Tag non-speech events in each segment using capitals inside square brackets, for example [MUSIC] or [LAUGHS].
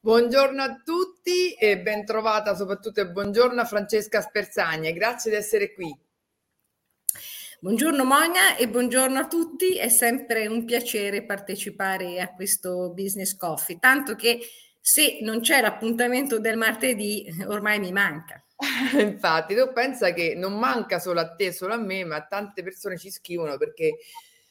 Buongiorno a tutti e ben trovata soprattutto e buongiorno a Francesca Sperzagna, grazie di essere qui. Buongiorno Monia e buongiorno a tutti, è sempre un piacere partecipare a questo Business Coffee, tanto che se non c'è l'appuntamento del martedì ormai mi manca. [LAUGHS] Infatti, tu pensa che non manca solo a te, solo a me, ma tante persone ci scrivono perché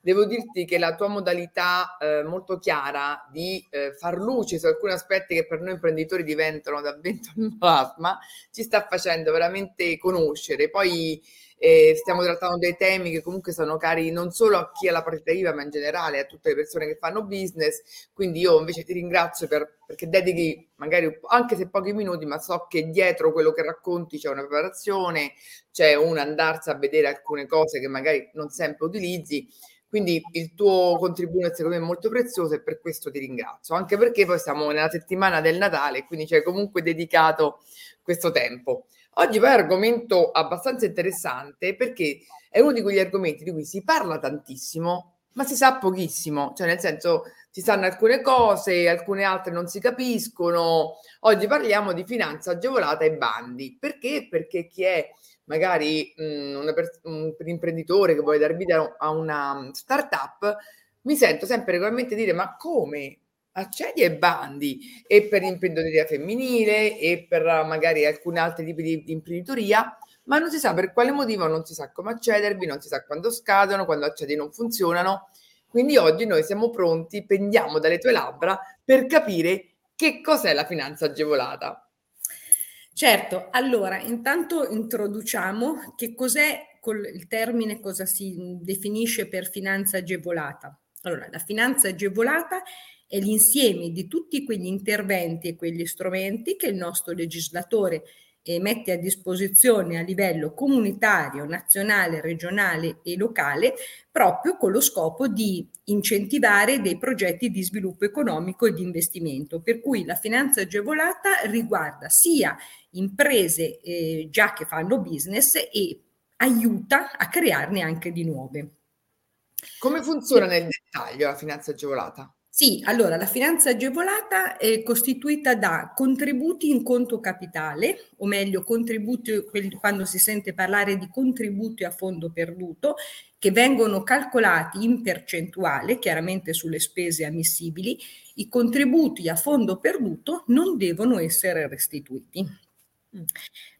devo dirti che la tua modalità eh, molto chiara di eh, far luce su alcuni aspetti che per noi imprenditori diventano da vento al [LAUGHS] plasma ci sta facendo veramente conoscere. Poi eh, stiamo trattando dei temi che comunque sono cari non solo a chi ha la partita IVA, ma in generale a tutte le persone che fanno business. Quindi io invece ti ringrazio per, perché dedichi magari anche se pochi minuti, ma so che dietro quello che racconti c'è una preparazione, c'è un andarsi a vedere alcune cose che magari non sempre utilizzi quindi il tuo contributo secondo me è molto prezioso e per questo ti ringrazio, anche perché poi siamo nella settimana del Natale, quindi ci hai comunque dedicato questo tempo. Oggi poi è un argomento abbastanza interessante perché è uno di quegli argomenti di cui si parla tantissimo, ma si sa pochissimo, cioè nel senso si sanno alcune cose, alcune altre non si capiscono. Oggi parliamo di finanza agevolata e bandi. Perché? Perché chi è magari mh, pers- un imprenditore che vuole dar vita a una startup, mi sento sempre regolarmente dire ma come? Accedi ai bandi e per l'imprenditoria femminile e per magari alcuni altri tipi di, di imprenditoria, ma non si sa per quale motivo, non si sa come accedervi, non si sa quando scadono, quando accedi non funzionano. Quindi oggi noi siamo pronti, pendiamo dalle tue labbra per capire che cos'è la finanza agevolata. Certo, allora intanto introduciamo che cos'è il termine, cosa si definisce per finanza agevolata. Allora, la finanza agevolata è l'insieme di tutti quegli interventi e quegli strumenti che il nostro legislatore e mette a disposizione a livello comunitario, nazionale, regionale e locale proprio con lo scopo di incentivare dei progetti di sviluppo economico e di investimento. Per cui la finanza agevolata riguarda sia imprese eh, già che fanno business e aiuta a crearne anche di nuove. Come funziona nel dettaglio la finanza agevolata? Sì, allora la finanza agevolata è costituita da contributi in conto capitale, o meglio contributi quando si sente parlare di contributi a fondo perduto, che vengono calcolati in percentuale, chiaramente sulle spese ammissibili. I contributi a fondo perduto non devono essere restituiti. Mm.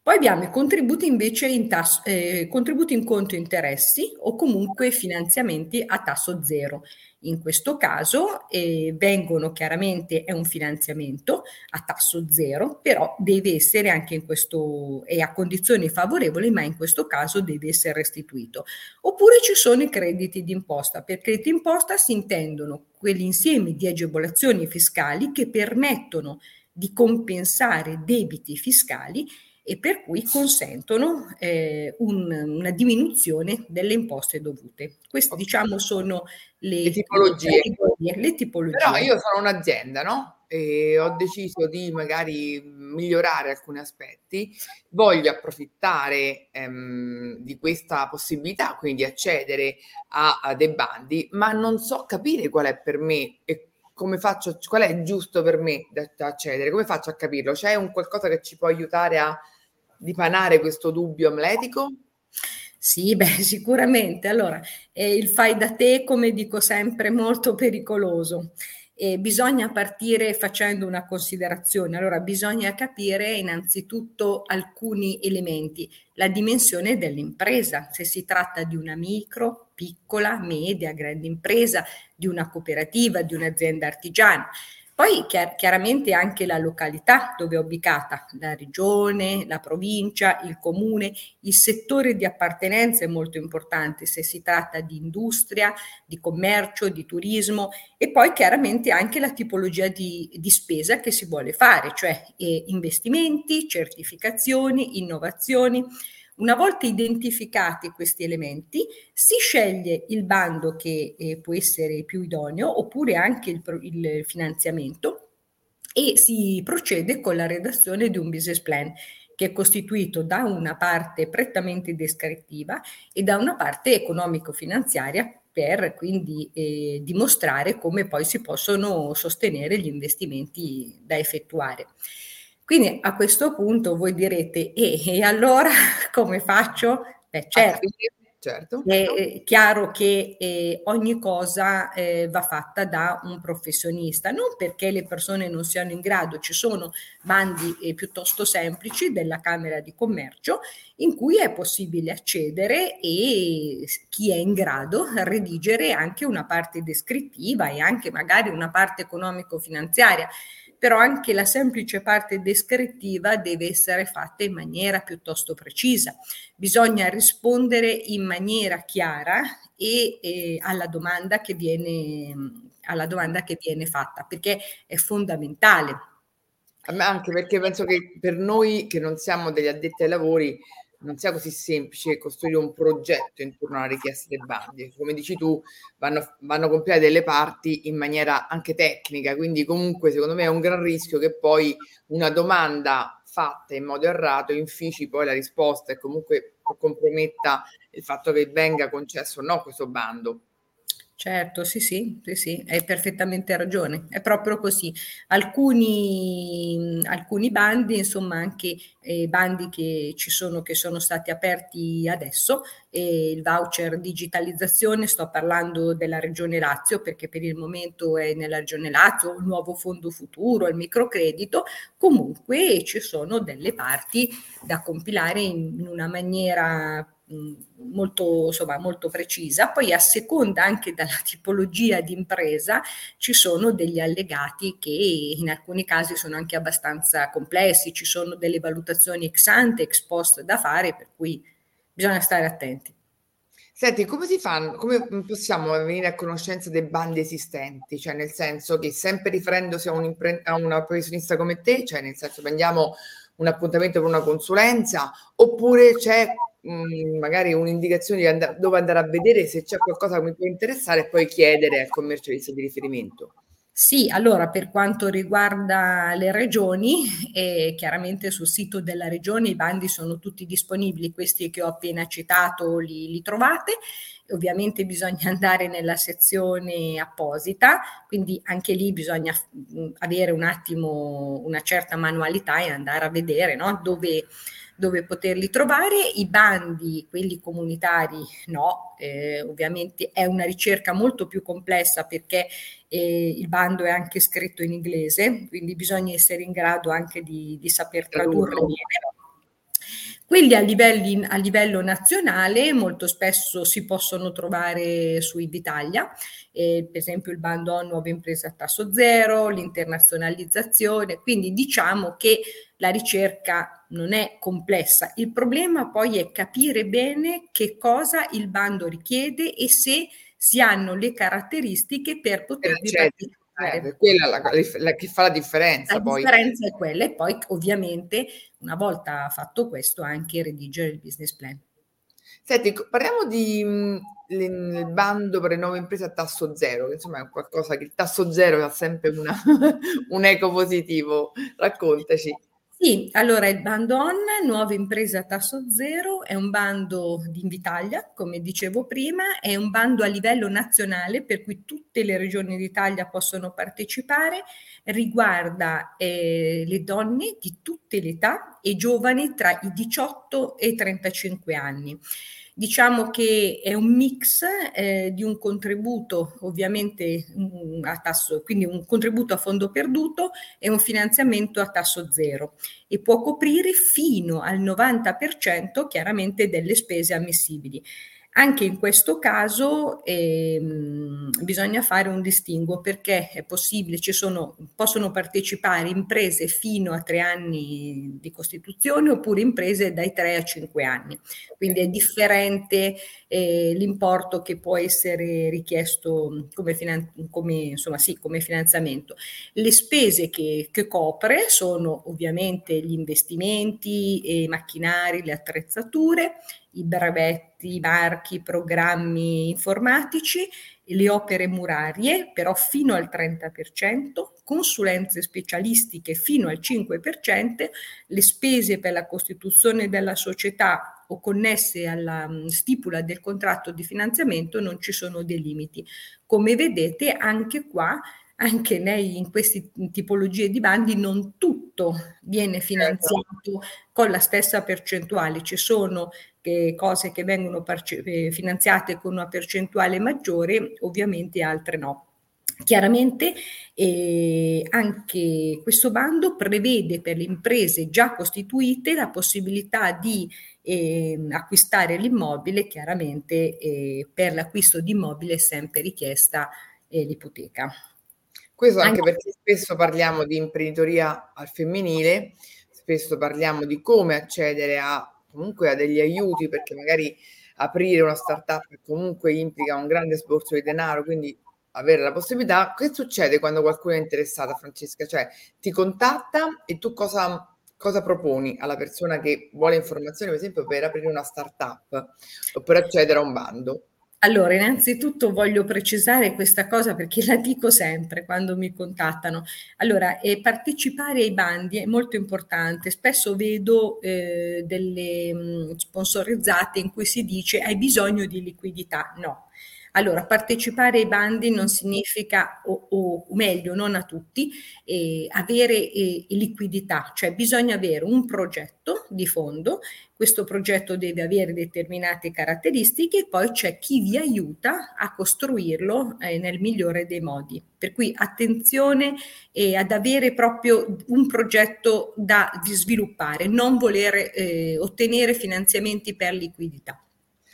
Poi abbiamo i contributi invece in, tasso, eh, contributi in conto interessi o comunque finanziamenti a tasso zero. In questo caso eh, vengono chiaramente, è un finanziamento a tasso zero, però deve essere anche in questo, è a condizioni favorevoli, ma in questo caso deve essere restituito. Oppure ci sono i crediti d'imposta. Per crediti d'imposta si intendono quegli insiemi di agevolazioni fiscali che permettono compensare debiti fiscali e per cui consentono eh, un, una diminuzione delle imposte dovute. Queste diciamo sono le, le, tipologie. le tipologie. Però io sono un'azienda, no? E ho deciso di magari migliorare alcuni aspetti, voglio approfittare ehm, di questa possibilità, quindi accedere a, a dei bandi, ma non so capire qual è per me e come faccio, qual è giusto per me da, da accedere? Come faccio a capirlo? C'è un qualcosa che ci può aiutare a dipanare questo dubbio amletico? Sì, beh, [LAUGHS] sicuramente. Allora, eh, il fai da te, come dico sempre, molto pericoloso. Eh, bisogna partire facendo una considerazione. Allora, bisogna capire innanzitutto alcuni elementi. La dimensione dell'impresa, se si tratta di una micro, piccola, media, grande impresa, di una cooperativa, di un'azienda artigiana. Poi chiar- chiaramente anche la località dove è ubicata, la regione, la provincia, il comune, il settore di appartenenza è molto importante se si tratta di industria, di commercio, di turismo e poi chiaramente anche la tipologia di, di spesa che si vuole fare, cioè eh, investimenti, certificazioni, innovazioni. Una volta identificati questi elementi, si sceglie il bando che eh, può essere più idoneo oppure anche il, il finanziamento e si procede con la redazione di un business plan che è costituito da una parte prettamente descrittiva e da una parte economico-finanziaria per quindi eh, dimostrare come poi si possono sostenere gli investimenti da effettuare. Quindi a questo punto voi direte, e, e allora [LAUGHS] come faccio? Beh, certo, Certo. È chiaro che eh, ogni cosa eh, va fatta da un professionista, non perché le persone non siano in grado, ci sono bandi eh, piuttosto semplici della Camera di Commercio in cui è possibile accedere e chi è in grado redigere anche una parte descrittiva e anche magari una parte economico-finanziaria però anche la semplice parte descrittiva deve essere fatta in maniera piuttosto precisa. Bisogna rispondere in maniera chiara e, e alla, domanda viene, alla domanda che viene fatta, perché è fondamentale. Anche perché penso che per noi che non siamo degli addetti ai lavori non sia così semplice costruire un progetto intorno alla richiesta dei bandi. Come dici tu, vanno, vanno compilate delle parti in maniera anche tecnica, quindi comunque secondo me è un gran rischio che poi una domanda fatta in modo errato infici poi la risposta e comunque comprometta il fatto che venga concesso o no questo bando. Certo, sì, sì, sì, sì, hai perfettamente ragione, è proprio così. Alcuni, alcuni bandi, insomma anche eh, bandi che ci sono, che sono stati aperti adesso, eh, il voucher digitalizzazione, sto parlando della Regione Lazio perché per il momento è nella Regione Lazio, il nuovo fondo futuro, il microcredito, comunque ci sono delle parti da compilare in, in una maniera molto, insomma, molto precisa. Poi a seconda anche dalla [LAUGHS] tipologia di impresa ci sono degli allegati che in alcuni casi sono anche abbastanza complessi, ci sono delle valutazioni ex ante, ex post da fare, per cui bisogna stare attenti. Senti, come si fanno, come possiamo venire a conoscenza dei bandi esistenti? Cioè, nel senso che sempre riferendosi a, un a una professionista come te, cioè nel senso prendiamo un appuntamento per una consulenza, oppure c'è mh, magari un'indicazione di and- dove andare a vedere se c'è qualcosa che mi può interessare e poi chiedere al commercialista di riferimento. Sì, allora per quanto riguarda le regioni, eh, chiaramente sul sito della regione i bandi sono tutti disponibili, questi che ho appena citato li, li trovate, ovviamente bisogna andare nella sezione apposita, quindi anche lì bisogna avere un attimo una certa manualità e andare a vedere no? dove dove poterli trovare, i bandi, quelli comunitari no, eh, ovviamente è una ricerca molto più complessa perché eh, il bando è anche scritto in inglese, quindi bisogna essere in grado anche di, di saper tradurlo bene. Quelli a, livelli, a, livello nazionale molto spesso si possono trovare su Invitalia, eh, per esempio il bando a nuova impresa a tasso zero, l'internazionalizzazione, quindi diciamo che la ricerca non è complessa. Il problema poi è capire bene che cosa il bando richiede e se si hanno le caratteristiche per partecipare. Eh, quella la, la, che fa la differenza. La poi. differenza è quella e poi ovviamente una volta fatto questo anche redigere il business plan. Senti, parliamo di mh, il bando per le nuove imprese a tasso zero, che insomma è qualcosa che il tasso zero ha sempre una, [LAUGHS] un eco positivo. Raccontaci. Sì, allora il bando ON, nuova impresa a tasso zero, è un bando di Invitalia, come dicevo prima, è un bando a livello nazionale per cui tutte le regioni d'Italia possono partecipare, riguarda eh, le donne di tutte le età e giovani tra i 18 e i 35 anni. Diciamo che è un mix eh, di un contributo ovviamente um, a tasso, quindi un contributo a fondo perduto e un finanziamento a tasso zero e può coprire fino al 90% chiaramente delle spese ammissibili. Anche in questo caso ehm, bisogna fare un distinguo perché è possibile, ci sono, possono partecipare imprese fino a tre anni di costituzione oppure imprese dai tre a cinque anni. Quindi è differente eh, l'importo che può essere richiesto come, finan- come, insomma, sì, come finanziamento. Le spese che, che, copre sono ovviamente gli investimenti, i macchinari, le attrezzature, i brevetti, i marchi, i programmi informatici, le opere murarie, però fino al 30%, consulenze specialistiche fino al 5%, le spese per la costituzione della società o connesse alla mm, stipula del contratto di finanziamento non ci sono dei limiti. Come vedete anche qua anche nei, in queste tipologie di bandi non tutto viene certo. finanziato con la stessa percentuale, ci sono eh, cose che vengono parce- eh, finanziate con una percentuale maggiore, ovviamente altre no. Chiaramente eh, anche questo bando prevede per le imprese già costituite la possibilità di eh, acquistare l'immobile, chiaramente eh, per l'acquisto di immobile è sempre richiesta eh, l'ipoteca. Questo anche perché spesso parliamo di imprenditoria al femminile, spesso parliamo di come accedere a comunque a degli aiuti, perché magari aprire una startup comunque implica un grande sforzo di denaro, quindi avere la possibilità. Che succede quando qualcuno è interessata, Francesca? Cioè ti contatta e tu cosa, cosa proponi alla persona che vuole informazioni, per esempio, per aprire una startup o per accedere a un bando? Allora, innanzitutto voglio precisare questa cosa perché la dico sempre quando mi contattano. Allora, eh, partecipare ai bandi è molto importante. Spesso vedo eh, delle mh, sponsorizzate in cui si dice hai bisogno di liquidità. No, allora, partecipare ai bandi non significa, o, o meglio, non a tutti, eh, avere eh, liquidità, cioè bisogna avere un progetto di fondo, questo progetto deve avere determinate caratteristiche e poi c'è chi vi aiuta a costruirlo eh, nel migliore dei modi. Per cui attenzione ad avere proprio un progetto da sviluppare, non voler eh, ottenere finanziamenti per liquidità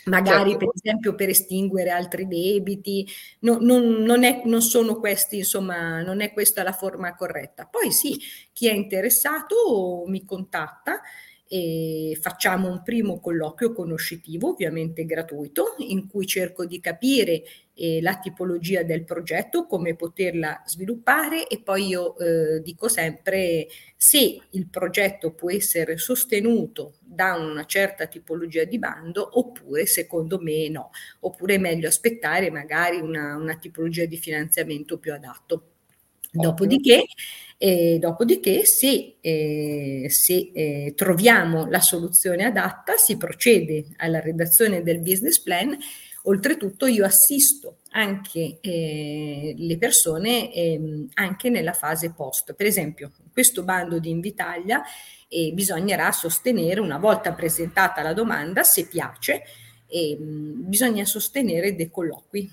magari certo. per esempio per estinguere altri debiti, no, non, non, è, non, sono questi, insomma, non è questa la forma corretta. Poi sì, chi è interessato mi contatta e facciamo un primo colloquio conoscitivo, ovviamente gratuito, in cui cerco di capire eh, la tipologia del progetto, come poterla sviluppare e poi io eh, dico sempre se il progetto può essere sostenuto da una certa tipologia di bando oppure secondo me no, oppure è meglio aspettare magari una, una tipologia di finanziamento più adatto. Dopodiché, eh, dopodiché se, eh, se eh, troviamo la soluzione adatta, si procede alla redazione del business plan. Oltretutto io assisto anche eh, le persone ehm, anche nella fase post. Per esempio, questo bando di Invitalia eh, bisognerà sostenere, una volta presentata la domanda, se piace, ehm, bisogna sostenere dei colloqui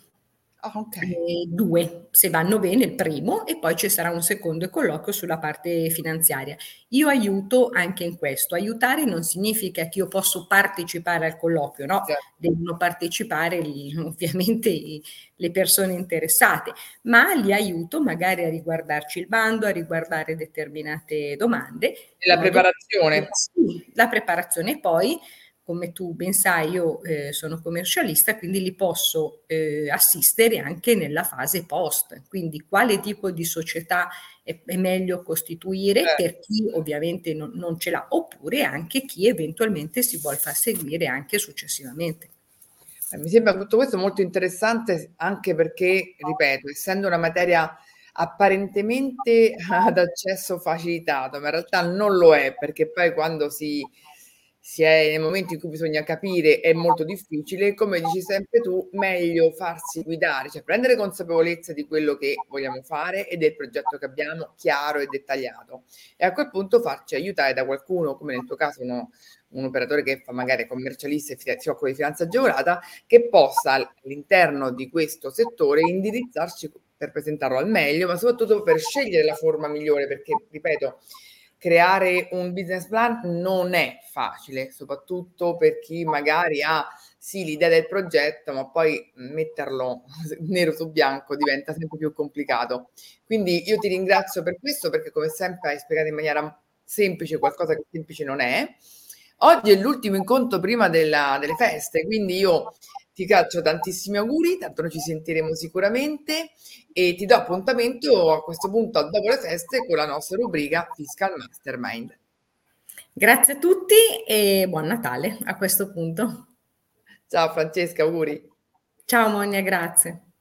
Oh, okay. due, se vanno bene, il primo, e poi ci sarà un secondo colloquio sulla parte finanziaria. Io aiuto anche in questo. Aiutare non significa che io posso partecipare al colloquio, no? Certo. Devono partecipare [LAUGHS] ovviamente le persone interessate, ma li aiuto magari a riguardarci il bando, a riguardare determinate domande. E la preparazione. Sì, la preparazione. Poi come tu ben sai, io eh, sono commercialista, quindi li posso eh, assistere anche nella fase post. Quindi quale tipo di società è, è meglio costituire eh. per chi ovviamente non, non, ce l'ha, oppure anche chi eventualmente si vuole far seguire anche successivamente. Eh, mi sembra tutto questo molto interessante anche perché, ripeto, essendo una materia apparentemente [LAUGHS] ad accesso facilitato, ma in realtà non lo è perché poi quando si si è nei momenti in cui bisogna capire è molto difficile, come dici sempre tu, meglio farsi guidare, cioè prendere consapevolezza di quello che vogliamo fare e del progetto che abbiamo chiaro e dettagliato. E a quel punto farci aiutare da qualcuno, come nel tuo caso uno, un operatore che fa magari commercialista e si occupa di finanza agevolata, che possa all'interno di questo settore indirizzarci per presentarlo al meglio, ma soprattutto per scegliere la forma migliore, perché ripeto, creare un business plan non è facile, soprattutto per chi magari ha sì l'idea del progetto, ma poi metterlo [LAUGHS] nero su bianco diventa sempre più complicato. Quindi io ti ringrazio per questo perché come sempre hai spiegato in maniera semplice qualcosa che semplice non è. Oggi è l'ultimo incontro prima della, delle feste, quindi io ti faccio tantissimi auguri, tanto noi ci sentiremo sicuramente e ti do appuntamento a questo punto dopo le feste con la nostra rubrica Fiscal Mastermind. Grazie a tutti e buon Natale a questo punto. Ciao Francesca, auguri. Ciao Monia, grazie.